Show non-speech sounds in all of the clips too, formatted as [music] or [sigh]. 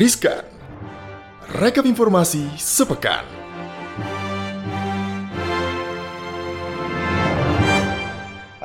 Riskan. Rekap informasi sepekan.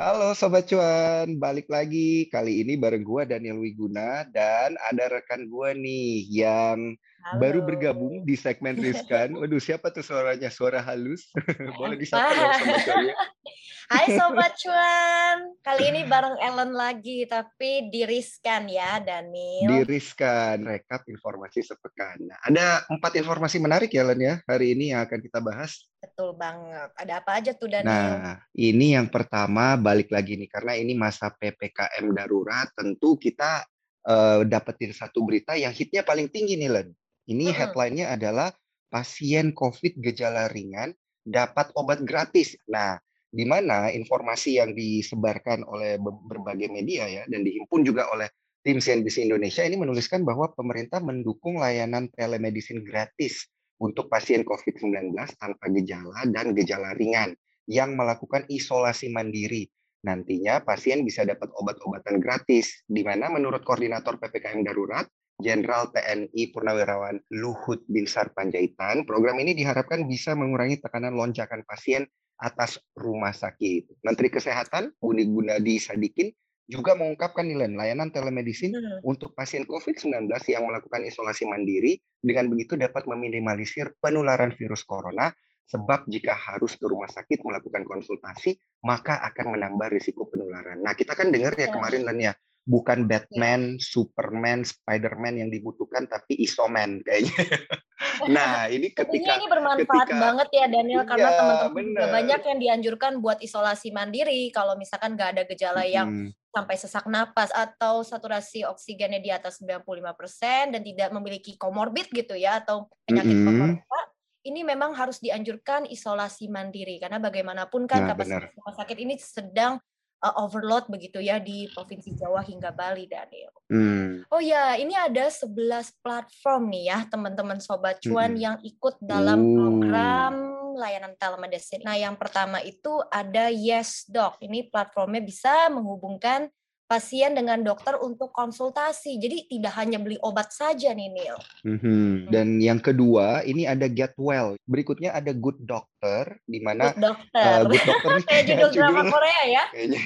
Halo Sobat Cuan, balik lagi. Kali ini bareng gua Daniel Wiguna dan ada rekan gua nih yang Halo. baru bergabung di segmen Riskan. Waduh, siapa tuh suaranya? Suara halus. [laughs] Boleh disapa dong Sobat Cuannya. [laughs] Hai Sobat Cuan, kali ini bareng Ellen lagi, tapi diriskan ya Daniel. Di Riskan, rekap informasi sepekan. Nah, ada empat informasi menarik ya Len ya hari ini yang akan kita bahas. Betul banget. Ada apa aja tuh Daniel? Nah, ini yang pertama balik lagi nih karena ini masa PPKM darurat, tentu kita eh, dapetin satu berita yang hitnya paling tinggi nih Len. Ini headline-nya adalah pasien COVID gejala ringan dapat obat gratis. Nah, di mana informasi yang disebarkan oleh be- berbagai media ya dan dihimpun juga oleh tim CNBC Indonesia ini menuliskan bahwa pemerintah mendukung layanan telemedicine gratis untuk pasien COVID-19 tanpa gejala dan gejala ringan yang melakukan isolasi mandiri. Nantinya pasien bisa dapat obat-obatan gratis, di mana menurut Koordinator PPKM Darurat, Jenderal TNI Purnawirawan Luhut Binsar Panjaitan, program ini diharapkan bisa mengurangi tekanan lonjakan pasien atas rumah sakit. Menteri Kesehatan Budi Gunadi Sadikin juga mengungkapkan nilai layanan telemedicine Hmm. untuk pasien COVID-19 yang melakukan isolasi mandiri, dengan begitu dapat meminimalisir penularan virus corona, sebab jika harus ke rumah sakit melakukan konsultasi, maka akan menambah risiko penularan. Nah, kita kan dengar ya Ya. kemarin Len ya, bukan Batman, Superman, Spiderman yang dibutuhkan, tapi Isoman kayaknya. [laughs] Nah, ini Tentunya ketika ini bermanfaat ketika- banget ya Daniel karena Iya, teman-teman juga bener. banyak yang dianjurkan buat isolasi mandiri kalau misalkan nggak ada gejala yang Mm, sampai sesak napas atau saturasi oksigennya di atas 95% dan tidak memiliki komorbid gitu ya atau penyakit Mm-mm. penyerta, ini memang harus dianjurkan isolasi mandiri karena bagaimanapun kan Nah, kapasitas rumah sakit ini sedang uh, overload begitu ya di Provinsi Jawa hingga Bali Daniel. mm, Oh ya, ini ada 11 platform nih ya teman-teman sobat cuan Mm-mm. yang ikut dalam Uh. program layanan telemedicine. Nah, yang pertama itu ada YesDoc. Ini platformnya bisa menghubungkan pasien dengan dokter untuk konsultasi. Jadi tidak hanya beli obat saja nih Neil. mhm. Dan yang kedua, ini ada Get Well. Berikutnya ada Good Doctor, di mana Good dokter. eh, Good [laughs] Doctor ini Kayak [laughs] judul drama Korea ya. kayaknya.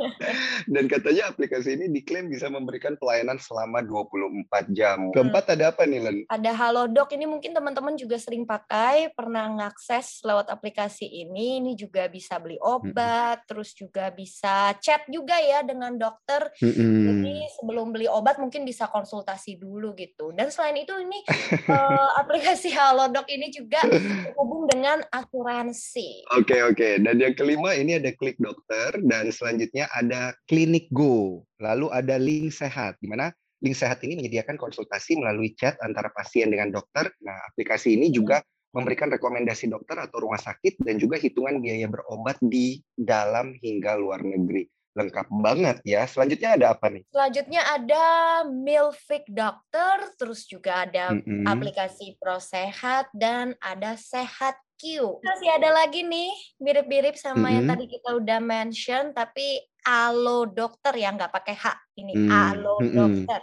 [laughs] Dan katanya aplikasi ini diklaim bisa memberikan pelayanan selama 24 jam. Keempat ada apa nih, Len? Ada Halodoc ini mungkin teman-teman juga sering pakai, pernah ngakses lewat aplikasi ini. Ini juga bisa beli obat, terus juga bisa chat juga ya dengan dokter. Jadi sebelum beli obat mungkin bisa konsultasi dulu gitu. Dan selain itu ini eh, [laughs] aplikasi Halodoc ini juga terhubung dengan asuransi. Oke, oke. Dan yang kelima ini ada Klik Dokter dan selanjutnya ada Klinik Go. Lalu ada Link Sehat di mana Link Sehat ini menyediakan konsultasi melalui chat antara pasien dengan dokter. Nah, aplikasi ini juga memberikan rekomendasi dokter atau rumah sakit dan juga hitungan biaya berobat di dalam hingga luar negeri. Lengkap banget ya. Selanjutnya ada apa nih? Selanjutnya ada Milfik Doctor, terus juga ada Mm-mm. aplikasi ProSehat dan ada Sehat Q. Masih ada lagi nih mirip-mirip sama yang Mm-mm. tadi kita udah mention tapi Alo Dokter ya nggak pakai H ini Hmm, Alo mm-mm. Dokter.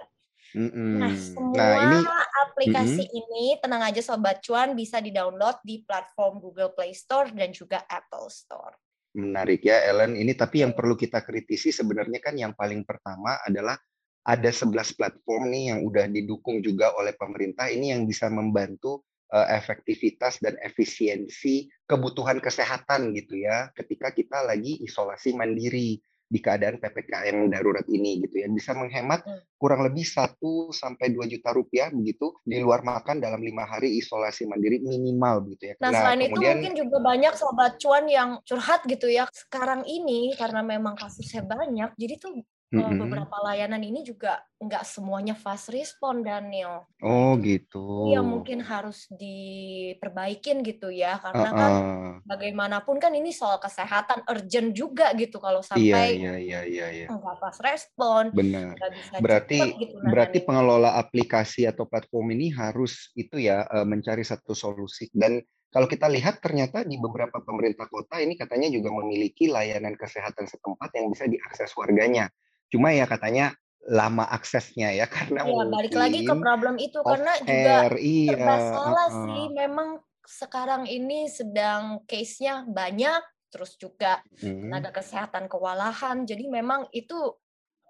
Mm-mm. Nah, semua Nah, ini aplikasi ini tenang aja sobat cuan bisa di-download di platform Google Play Store dan juga Apple Store. Menarik ya Ellen. Ini tapi yang perlu kita kritisi sebenarnya kan yang paling pertama adalah ada 11 platform nih yang udah didukung juga oleh pemerintah. Ini yang bisa membantu eh, efektivitas dan efisiensi kebutuhan kesehatan gitu ya. Ketika kita lagi isolasi mandiri di keadaan PPKM darurat ini gitu ya bisa menghemat Hmm. kurang lebih 1 sampai 2 juta rupiah begitu di luar makan dalam lima hari isolasi mandiri minimal gitu ya. Nah, selain itu mungkin juga banyak sobat cuan yang curhat gitu ya. Sekarang ini karena memang kasusnya banyak, jadi tuh Mm-mm. beberapa layanan ini juga nggak semuanya fast respon Daniel. Oh gitu. Iya mungkin harus diperbaikin gitu ya karena kan Heeh. bagaimanapun kan ini soal kesehatan urgent juga gitu kalau Iya, sampai iya, iya, iya, iya. nggak fast respon, Benar. bisa Berarti cepet gitu berarti nanganinnya. pengelola aplikasi atau platform ini harus itu ya eh, mencari satu solusi dan kalau kita lihat ternyata di beberapa pemerintah kota ini katanya juga memiliki layanan kesehatan setempat yang bisa diakses warganya. Cuma ya katanya lama aksesnya ya [laughs] karena ya, balik lagi ke problem itu karena juga iya, uh -uh. sih memang sekarang ini sedang case-nya banyak terus juga hmm. tenaga kesehatan kewalahan jadi memang itu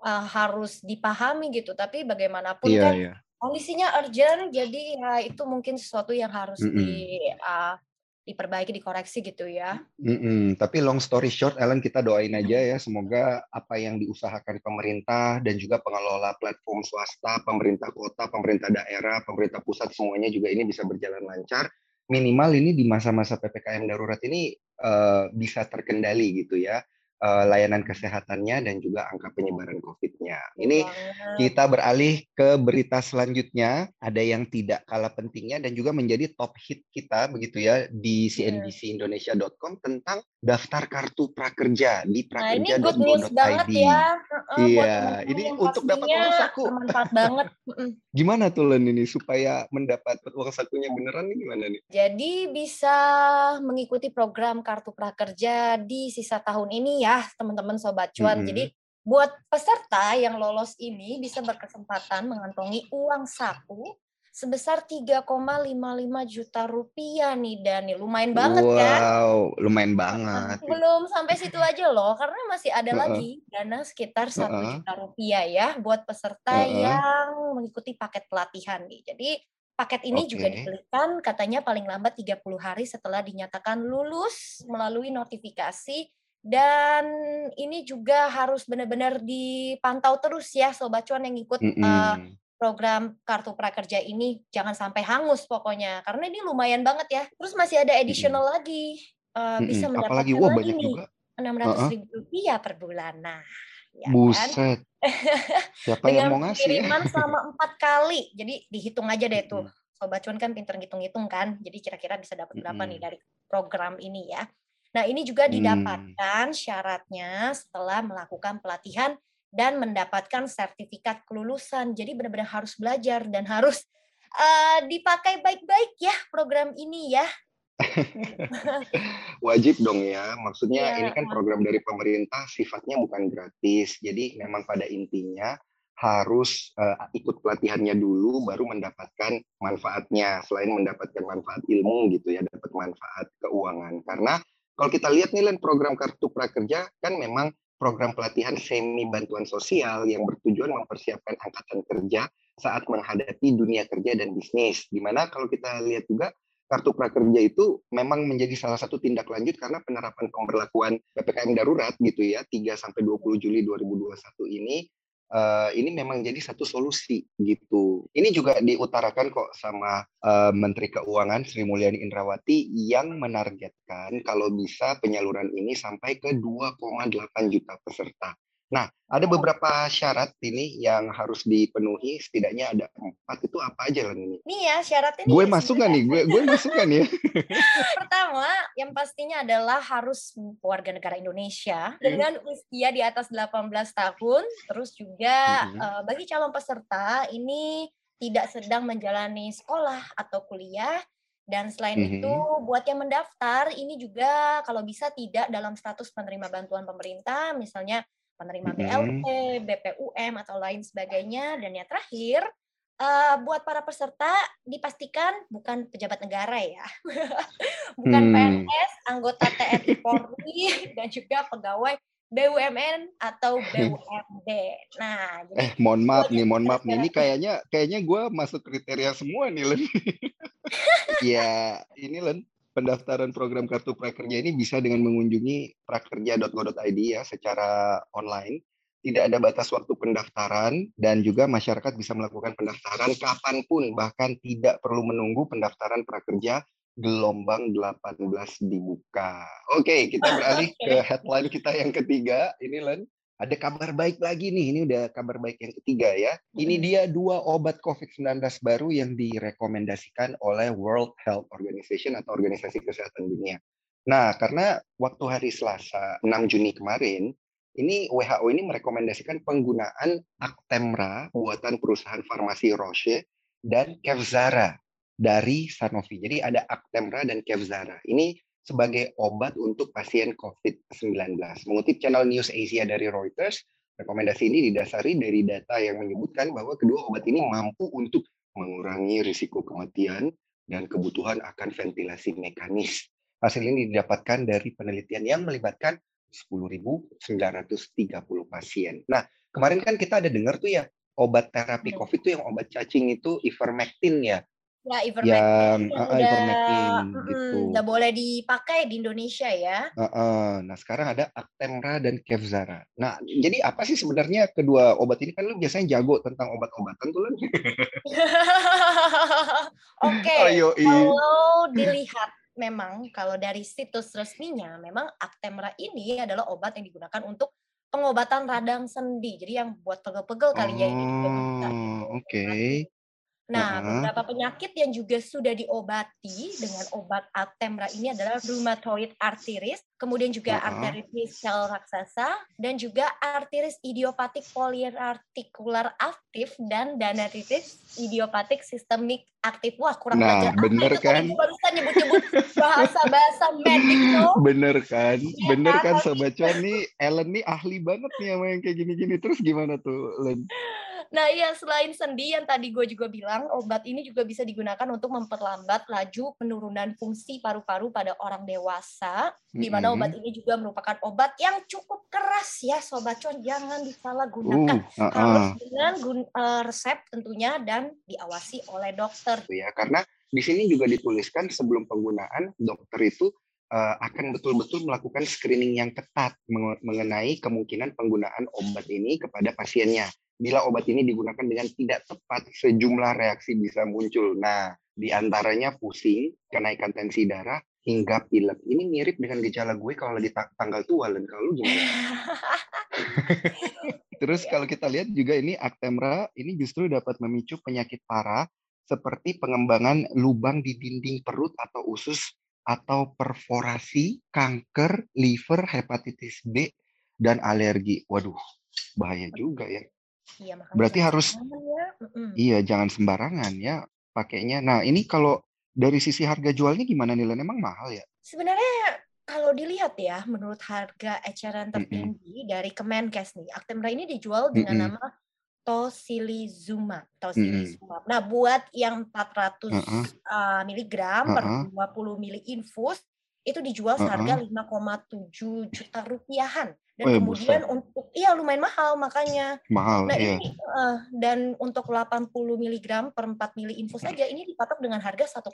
uh, harus dipahami gitu tapi bagaimanapun yeah, kan yeah. kondisinya urgent jadi ya itu mungkin sesuatu yang harus mm -hmm. di uh, diperbaiki, dikoreksi gitu ya. Mm-mm. Tapi long story short, Ellen kita doain aja ya, semoga apa yang diusahakan pemerintah dan juga pengelola platform swasta, pemerintah kota, pemerintah daerah, pemerintah pusat semuanya juga ini bisa berjalan lancar. Minimal ini di masa-masa ppkm darurat ini uh, bisa terkendali gitu ya uh, layanan kesehatannya dan juga angka penyebaran COVID-nya. Ini kita beralih ke berita selanjutnya, ada yang tidak kalah pentingnya dan juga menjadi top hit kita begitu ya di cnbcindonesia.com tentang daftar kartu prakerja di prakerja.go.id. Nah, ya. iya, ini untuk dapat uang saku. Banget. [laughs] gimana tuh Len ini supaya mendapat uang sakunya beneran nih gimana nih? Jadi bisa mengikuti program kartu prakerja di sisa tahun ini ya ya teman-teman sobat cuan. Mm -hmm. Jadi buat peserta yang lolos ini bisa berkesempatan mengantongi uang saku sebesar 3,55 juta rupiah nih Dani. Lumayan banget wow, kan? Wow, lumayan banget. Belum sampai situ aja loh, karena masih ada uh -uh. lagi dana sekitar satu uh -uh. juta rupiah ya buat peserta uh -uh. yang mengikuti paket pelatihan nih. Jadi paket ini okay. juga dibelikan katanya paling lambat 30 hari setelah dinyatakan lulus melalui notifikasi dan ini juga harus benar-benar dipantau terus ya sobat cuan yang ikut mm -hmm. uh, program kartu prakerja ini. Jangan sampai hangus pokoknya karena ini lumayan banget ya. Terus masih ada additional mm -hmm. lagi uh, bisa mendapatkan Apalagi, wah, lagi nih enam ratus ribu rupiah per bulan. Nah ya kan? buset. Kan? [laughs] siapa yang mau ngasih kiriman selama [laughs] empat kali. Jadi dihitung aja deh tuh. Sobat cuan kan pinter ngitung-ngitung kan. Jadi kira-kira bisa dapat berapa mm -hmm. nih dari program ini ya Nah, ini juga hmm. didapatkan hmm. syaratnya setelah melakukan pelatihan dan mendapatkan sertifikat kelulusan. Jadi benar-benar harus belajar dan harus uh, dipakai baik-baik ya program ini ya. [laughs] Wajib dong ya. Maksudnya ya. ini kan program dari pemerintah sifatnya bukan gratis. Jadi memang pada intinya harus uh, ikut pelatihannya dulu baru mendapatkan manfaatnya. Selain mendapatkan manfaat ilmu gitu ya, dapat manfaat keuangan. Karena kalau kita lihat nih Len, program Kartu Prakerja kan memang program pelatihan semi bantuan sosial yang bertujuan mempersiapkan angkatan kerja saat menghadapi dunia kerja dan bisnis. Di mana kalau kita lihat juga kartu prakerja itu memang menjadi salah satu tindak lanjut karena penerapan pemberlakuan PPKM darurat gitu ya 3 sampai 20 Juli 2021 ini uh, ini memang jadi satu solusi gitu. Ini juga diutarakan kok sama uh, Menteri Keuangan Sri Mulyani Indrawati yang menargetkan kalau bisa penyaluran ini sampai ke 2,8 juta peserta. Nah, ada beberapa syarat ini yang harus dipenuhi. Setidaknya ada empat. Itu apa aja lah ini? Nih ya syaratnya. Gue masuk nih? Gue gue masuk kan ya? Pertama, yang pastinya adalah harus warga negara Indonesia hmm. dengan usia di atas 18 tahun. Terus juga hmm. uh, bagi calon peserta ini tidak sedang menjalani sekolah atau kuliah. Dan selain mm -hmm. itu, buat yang mendaftar, ini juga kalau bisa tidak dalam status penerima bantuan pemerintah, misalnya penerima BLT, BPUM atau lain sebagainya dan yang terakhir uh, buat para peserta dipastikan bukan pejabat negara ya, [laughs] bukan hmm. PNS, anggota TNI Polri [laughs] dan juga pegawai BUMN atau [laughs] BUMD. Nah, jadi eh mohon maaf nih, mohon maaf nih. Ini kayaknya kayaknya gue masuk kriteria semua nih, Len. ya, ini Len pendaftaran program kartu prakerja ini bisa dengan mengunjungi prakerja.go.id ya secara online. Tidak ada batas waktu pendaftaran dan juga masyarakat bisa melakukan pendaftaran kapan pun bahkan tidak perlu menunggu pendaftaran prakerja gelombang 18 dibuka. Oke, kita beralih [laughs] ke headline kita yang ketiga. Ini Len ada kabar baik lagi nih. Ini udah kabar baik yang ketiga ya. Ini dia dua obat COVID-19 baru yang direkomendasikan oleh World Health Organization atau Organisasi Kesehatan Dunia. Nah, karena waktu hari Selasa 6 Juni kemarin, ini WHO ini merekomendasikan penggunaan Actemra buatan perusahaan farmasi Roche dan Kevzara dari Sanofi. Jadi ada Actemra dan Kevzara. Ini sebagai obat untuk pasien COVID-19. Mengutip channel News Asia dari Reuters, Rekomendasi ini didasari dari data yang menyebutkan bahwa kedua obat ini mampu untuk mengurangi risiko kematian dan kebutuhan akan ventilasi mekanis. Hasil ini didapatkan dari penelitian yang melibatkan 10.930 pasien. Nah, kemarin kan kita ada dengar tuh ya, obat terapi iya. COVID itu yang obat cacing itu ivermectin ya. Ya, ivermectin yang, yang uh, udah, ivermectin gitu. Udah boleh dipakai di Indonesia ya. Uh, uh. Nah, sekarang ada Actemra dan Kevzara. Nah, jadi apa sih sebenarnya kedua obat ini kan lu biasanya jago tentang obat-obatan tuh kan? [laughs] Oke. Okay. Kalau dilihat memang kalau dari situs resminya memang Actemra ini adalah obat yang digunakan untuk pengobatan radang sendi. Jadi yang buat pegel-pegel kali oh, ya ini. Oke. Okay. Nah, uh-huh. beberapa penyakit yang juga sudah diobati dengan obat Actemra ini adalah rheumatoid arthritis, kemudian juga uh-huh. arteritis sel raksasa, dan juga arteritis idiopatik poliartikular aktif dan danatitis idiopatik sistemik aktif. Wah, kurang nah, belajar. bener Apa kan? Barusan nyebut-nyebut bahasa-bahasa medik tuh. [laughs] Bener kan? Ya, bener kan, Sobat Cuan nih, Ellen nih ahli banget nih sama yang kayak gini-gini. Terus gimana tuh, Ellen? Nah, iya selain sendi yang tadi gue juga bilang, obat ini juga bisa digunakan untuk memperlambat laju penurunan fungsi paru-paru pada orang dewasa, mm-hmm. di mana obat ini juga merupakan obat yang cukup keras ya, sobat cuan jangan disalahgunakan. Uh, uh, uh. Harus dengan gun, uh, resep tentunya dan diawasi oleh dokter. Ya, karena di sini juga dituliskan sebelum penggunaan dokter itu uh, akan betul-betul melakukan screening yang ketat mengenai kemungkinan penggunaan obat ini kepada pasiennya bila obat ini digunakan dengan tidak tepat, sejumlah reaksi bisa muncul. Nah, di antaranya pusing, kenaikan tensi darah, hingga pilek. Ini mirip dengan gejala gue kalau lagi tanggal tua, dan kalau lu gimana? [laughs] Terus kalau kita lihat juga ini Actemra, ini justru dapat memicu penyakit parah seperti pengembangan lubang di dinding perut atau usus atau perforasi, kanker, liver, hepatitis B, dan alergi. Waduh, bahaya juga ya. Iya, Berarti harus ya. iya jangan sembarangan ya pakainya. Nah, ini kalau dari sisi harga jualnya gimana nih? Emang mahal ya? Sebenarnya kalau dilihat ya, menurut harga eceran tertinggi mm-hmm. dari Kemenkes nih, Actemra ini dijual dengan mm-hmm. nama. Tocilizumab. Mm-hmm. Nah, buat yang 400 uh-uh. uh, miligram uh-uh. per 20 mili infus itu dijual seharga uh-uh. 5,7 juta rupiahan dan oh, ya, kemudian besar. untuk iya lumayan mahal makanya. Mahal nah iya. ini uh, dan untuk 80 mg per 4 mili infus saja ini dipatok dengan harga 1,1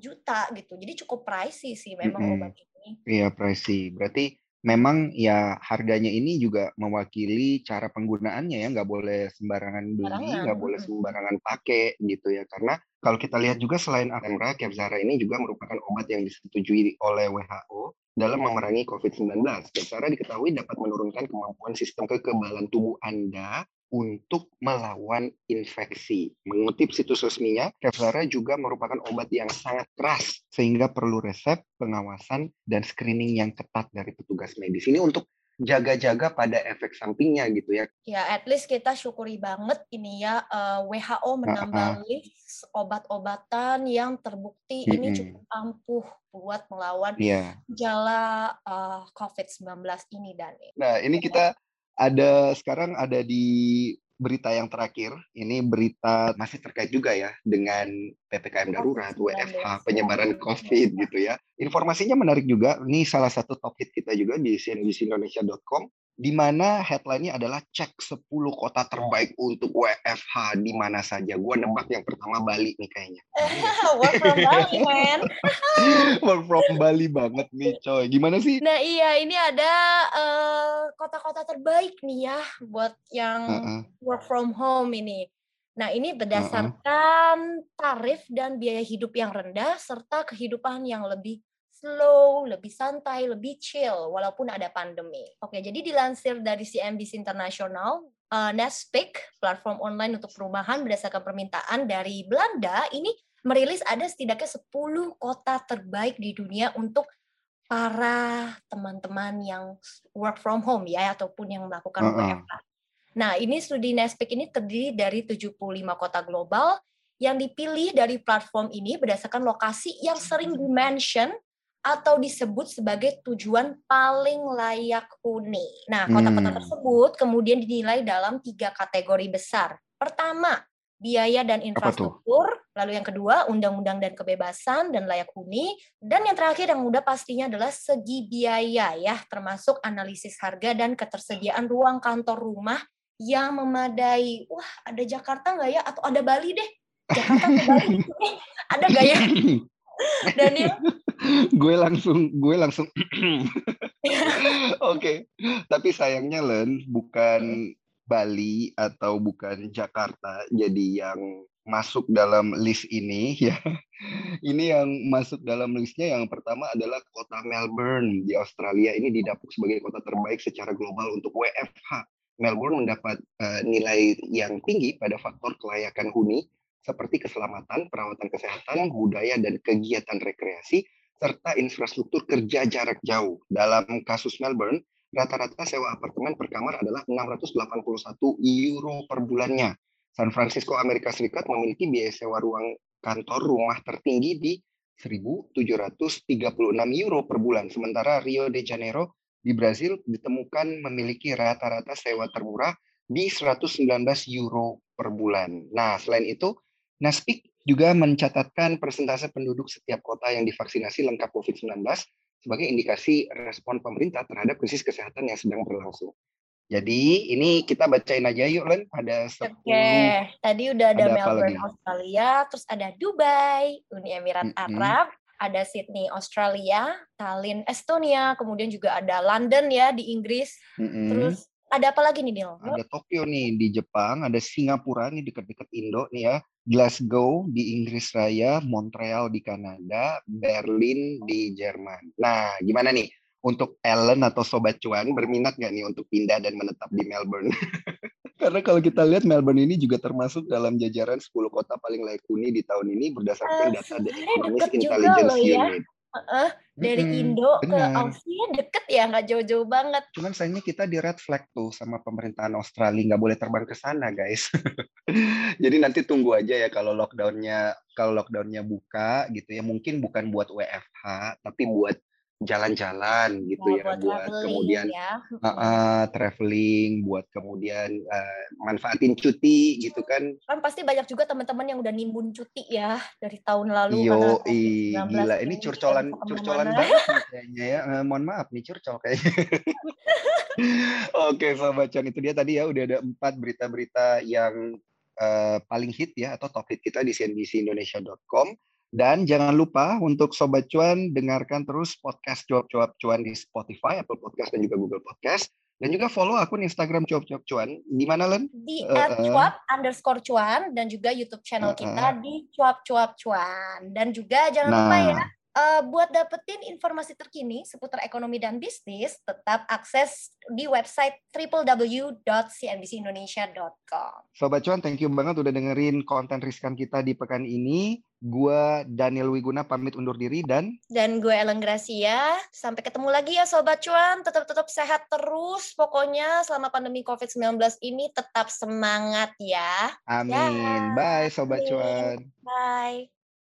juta gitu. Jadi cukup pricey sih memang mm -hmm. obat ini. Iya pricey. Berarti memang ya harganya ini juga mewakili cara penggunaannya ya. Nggak boleh sembarangan beli nggak boleh sembarangan pakai gitu ya. Karena kalau kita lihat juga selain Actemra, Kevzara ini juga merupakan obat yang disetujui oleh WHO dalam memerangi COVID-19. Kevzara diketahui dapat menurunkan kemampuan sistem kekebalan tubuh Anda untuk melawan infeksi. Mengutip situs resminya, Kevzara juga merupakan obat yang sangat keras sehingga perlu resep, pengawasan, dan screening yang ketat dari petugas medis. Ini untuk jaga-jaga pada efek sampingnya gitu ya. Ya, at least kita syukuri banget ini ya uh, eh, WHO menambah uh -uh. list obat-obatan yang terbukti mm -hmm. ini cukup ampuh buat melawan yeah. gejala uh, eh, COVID-19 ini dan Nah, ini kita ada sekarang ada di berita yang terakhir. Ini berita masih terkait juga ya dengan PPKM darurat, WFH, penyebaran COVID gitu ya. Informasinya menarik juga. Ini salah satu topik kita juga di cnbcindonesia.com di mana headline-nya adalah cek 10 kota terbaik untuk WFH di mana saja. Gua nebak yang pertama Bali nih kayaknya. [laughs] Work from Bali, man. [laughs] Work from Bali banget nih, coy. Gimana sih? Nah, iya, ini ada uh, kota-kota terbaik nih ya buat yang uh -uh. work from home ini. Nah, ini berdasarkan tarif dan biaya hidup yang rendah serta kehidupan yang lebih slow, lebih santai, lebih chill walaupun ada pandemi. Oke, jadi dilansir dari CNBC International, uh, Nespik, platform online untuk perumahan berdasarkan permintaan dari Belanda, ini merilis ada setidaknya 10 kota terbaik di dunia untuk para teman-teman yang work from home ya ataupun yang melakukan uh -uh. WFH. Nah, ini studi Nespik ini terdiri dari 75 kota global yang dipilih dari platform ini berdasarkan lokasi yang sering dimention atau disebut sebagai tujuan paling layak huni. Nah, kota-kota hmm. tersebut kemudian dinilai dalam tiga kategori besar. Pertama, biaya dan infrastruktur. Lalu yang kedua, undang-undang dan kebebasan dan layak huni. Dan yang terakhir yang udah pastinya adalah segi biaya ya, termasuk analisis harga dan ketersediaan ruang kantor rumah yang memadai. Wah, ada Jakarta nggak ya? Atau ada Bali deh? Jakarta ke Bali. [laughs] ada nggak ya? [laughs] Daniel? Gue langsung gue langsung [clears throat] oke. Okay. tapi sayangnya Len bukan Bali atau bukan Jakarta jadi yang masuk dalam list ini ya. Ini yang masuk dalam listnya yang pertama adalah kota Melbourne di Australia. Ini didapuk sebagai kota terbaik secara global untuk WFH Melbourne mendapat uh, nilai yang tinggi pada faktor kelayakan huni seperti keselamatan, perawatan kesehatan, budaya, dan kegiatan rekreasi, serta infrastruktur kerja jarak jauh. Dalam kasus Melbourne, rata-rata sewa apartemen per kamar adalah 681 euro per bulannya. San Francisco, Amerika Serikat memiliki biaya sewa ruang kantor rumah tertinggi di 1.736 euro per bulan. Sementara Rio de Janeiro di Brazil ditemukan memiliki rata-rata sewa termurah di 119 euro per bulan. Nah, selain itu, Naspik juga mencatatkan persentase penduduk setiap kota yang divaksinasi lengkap COVID-19 sebagai indikasi respon pemerintah terhadap krisis kesehatan yang sedang berlangsung. Jadi ini kita bacain aja yuk Len. Ada 10. Oke, tadi udah ada, ada Melbourne Australia, terus ada Dubai, Uni Emirat mm -hmm. Arab, ada Sydney Australia, Tallinn Estonia, kemudian juga ada London ya di Inggris. Mm -hmm. Terus ada apa lagi nih Dil? Ada Tokyo nih di Jepang, ada Singapura nih dekat-dekat Indo nih ya. Glasgow di Inggris Raya, Montreal di Kanada, Berlin di Jerman. Nah, gimana nih untuk Ellen atau Sobat Cuan berminat nggak nih untuk pindah dan menetap di Melbourne? [laughs] Karena kalau kita lihat Melbourne ini juga termasuk dalam jajaran 10 kota paling layak huni di tahun ini berdasarkan uh, data The Economist Intelligence ya. Uh, dari hmm, Indo bener. ke Aussie deket ya, nggak jauh-jauh banget. Cuman sayangnya kita di red flag tuh sama pemerintahan Australia, nggak boleh terbang ke sana, guys. [laughs] Jadi nanti tunggu aja ya kalau lockdownnya kalau lockdownnya buka gitu ya, mungkin bukan buat WFH, tapi buat jalan-jalan gitu ya, ya buat kemudian ya. uh, uh, traveling buat kemudian uh, manfaatin cuti gitu kan. Kan pasti banyak juga teman-teman yang udah nimbun cuti ya dari tahun lalu yo i, gila ini curcolan curcolan [laughs] banget kayaknya ya. Uh, mohon maaf nih curcol kayaknya. [laughs] Oke sobat Chan itu dia tadi ya udah ada empat berita-berita yang uh, paling hit ya atau top hit kita di cnbcindonesia.com dan jangan lupa untuk Sobat Cuan dengarkan terus podcast Cuap Cuap Cuan di Spotify, Apple Podcast dan juga Google Podcast. Dan juga follow akun Instagram Cuap Cuap Cuan. Di mana, Len? Di uh, cuap underscore cuan. Dan juga YouTube channel uh, kita di Cuap Cuap Cuan. Dan juga jangan nah, lupa ya, uh, buat dapetin informasi terkini seputar ekonomi dan bisnis, tetap akses di website www.cnbcindonesia.com. Sobat Cuan, thank you banget udah dengerin konten riskan kita di pekan ini. Gua Daniel Wiguna pamit undur diri dan dan gue Ellen Gracia. Sampai ketemu lagi ya Sobat Cuan. Tetap tetap sehat terus. Pokoknya selama pandemi COVID-19 ini tetap semangat ya. Amin. Ya. Bye Sobat Cuan. Bye.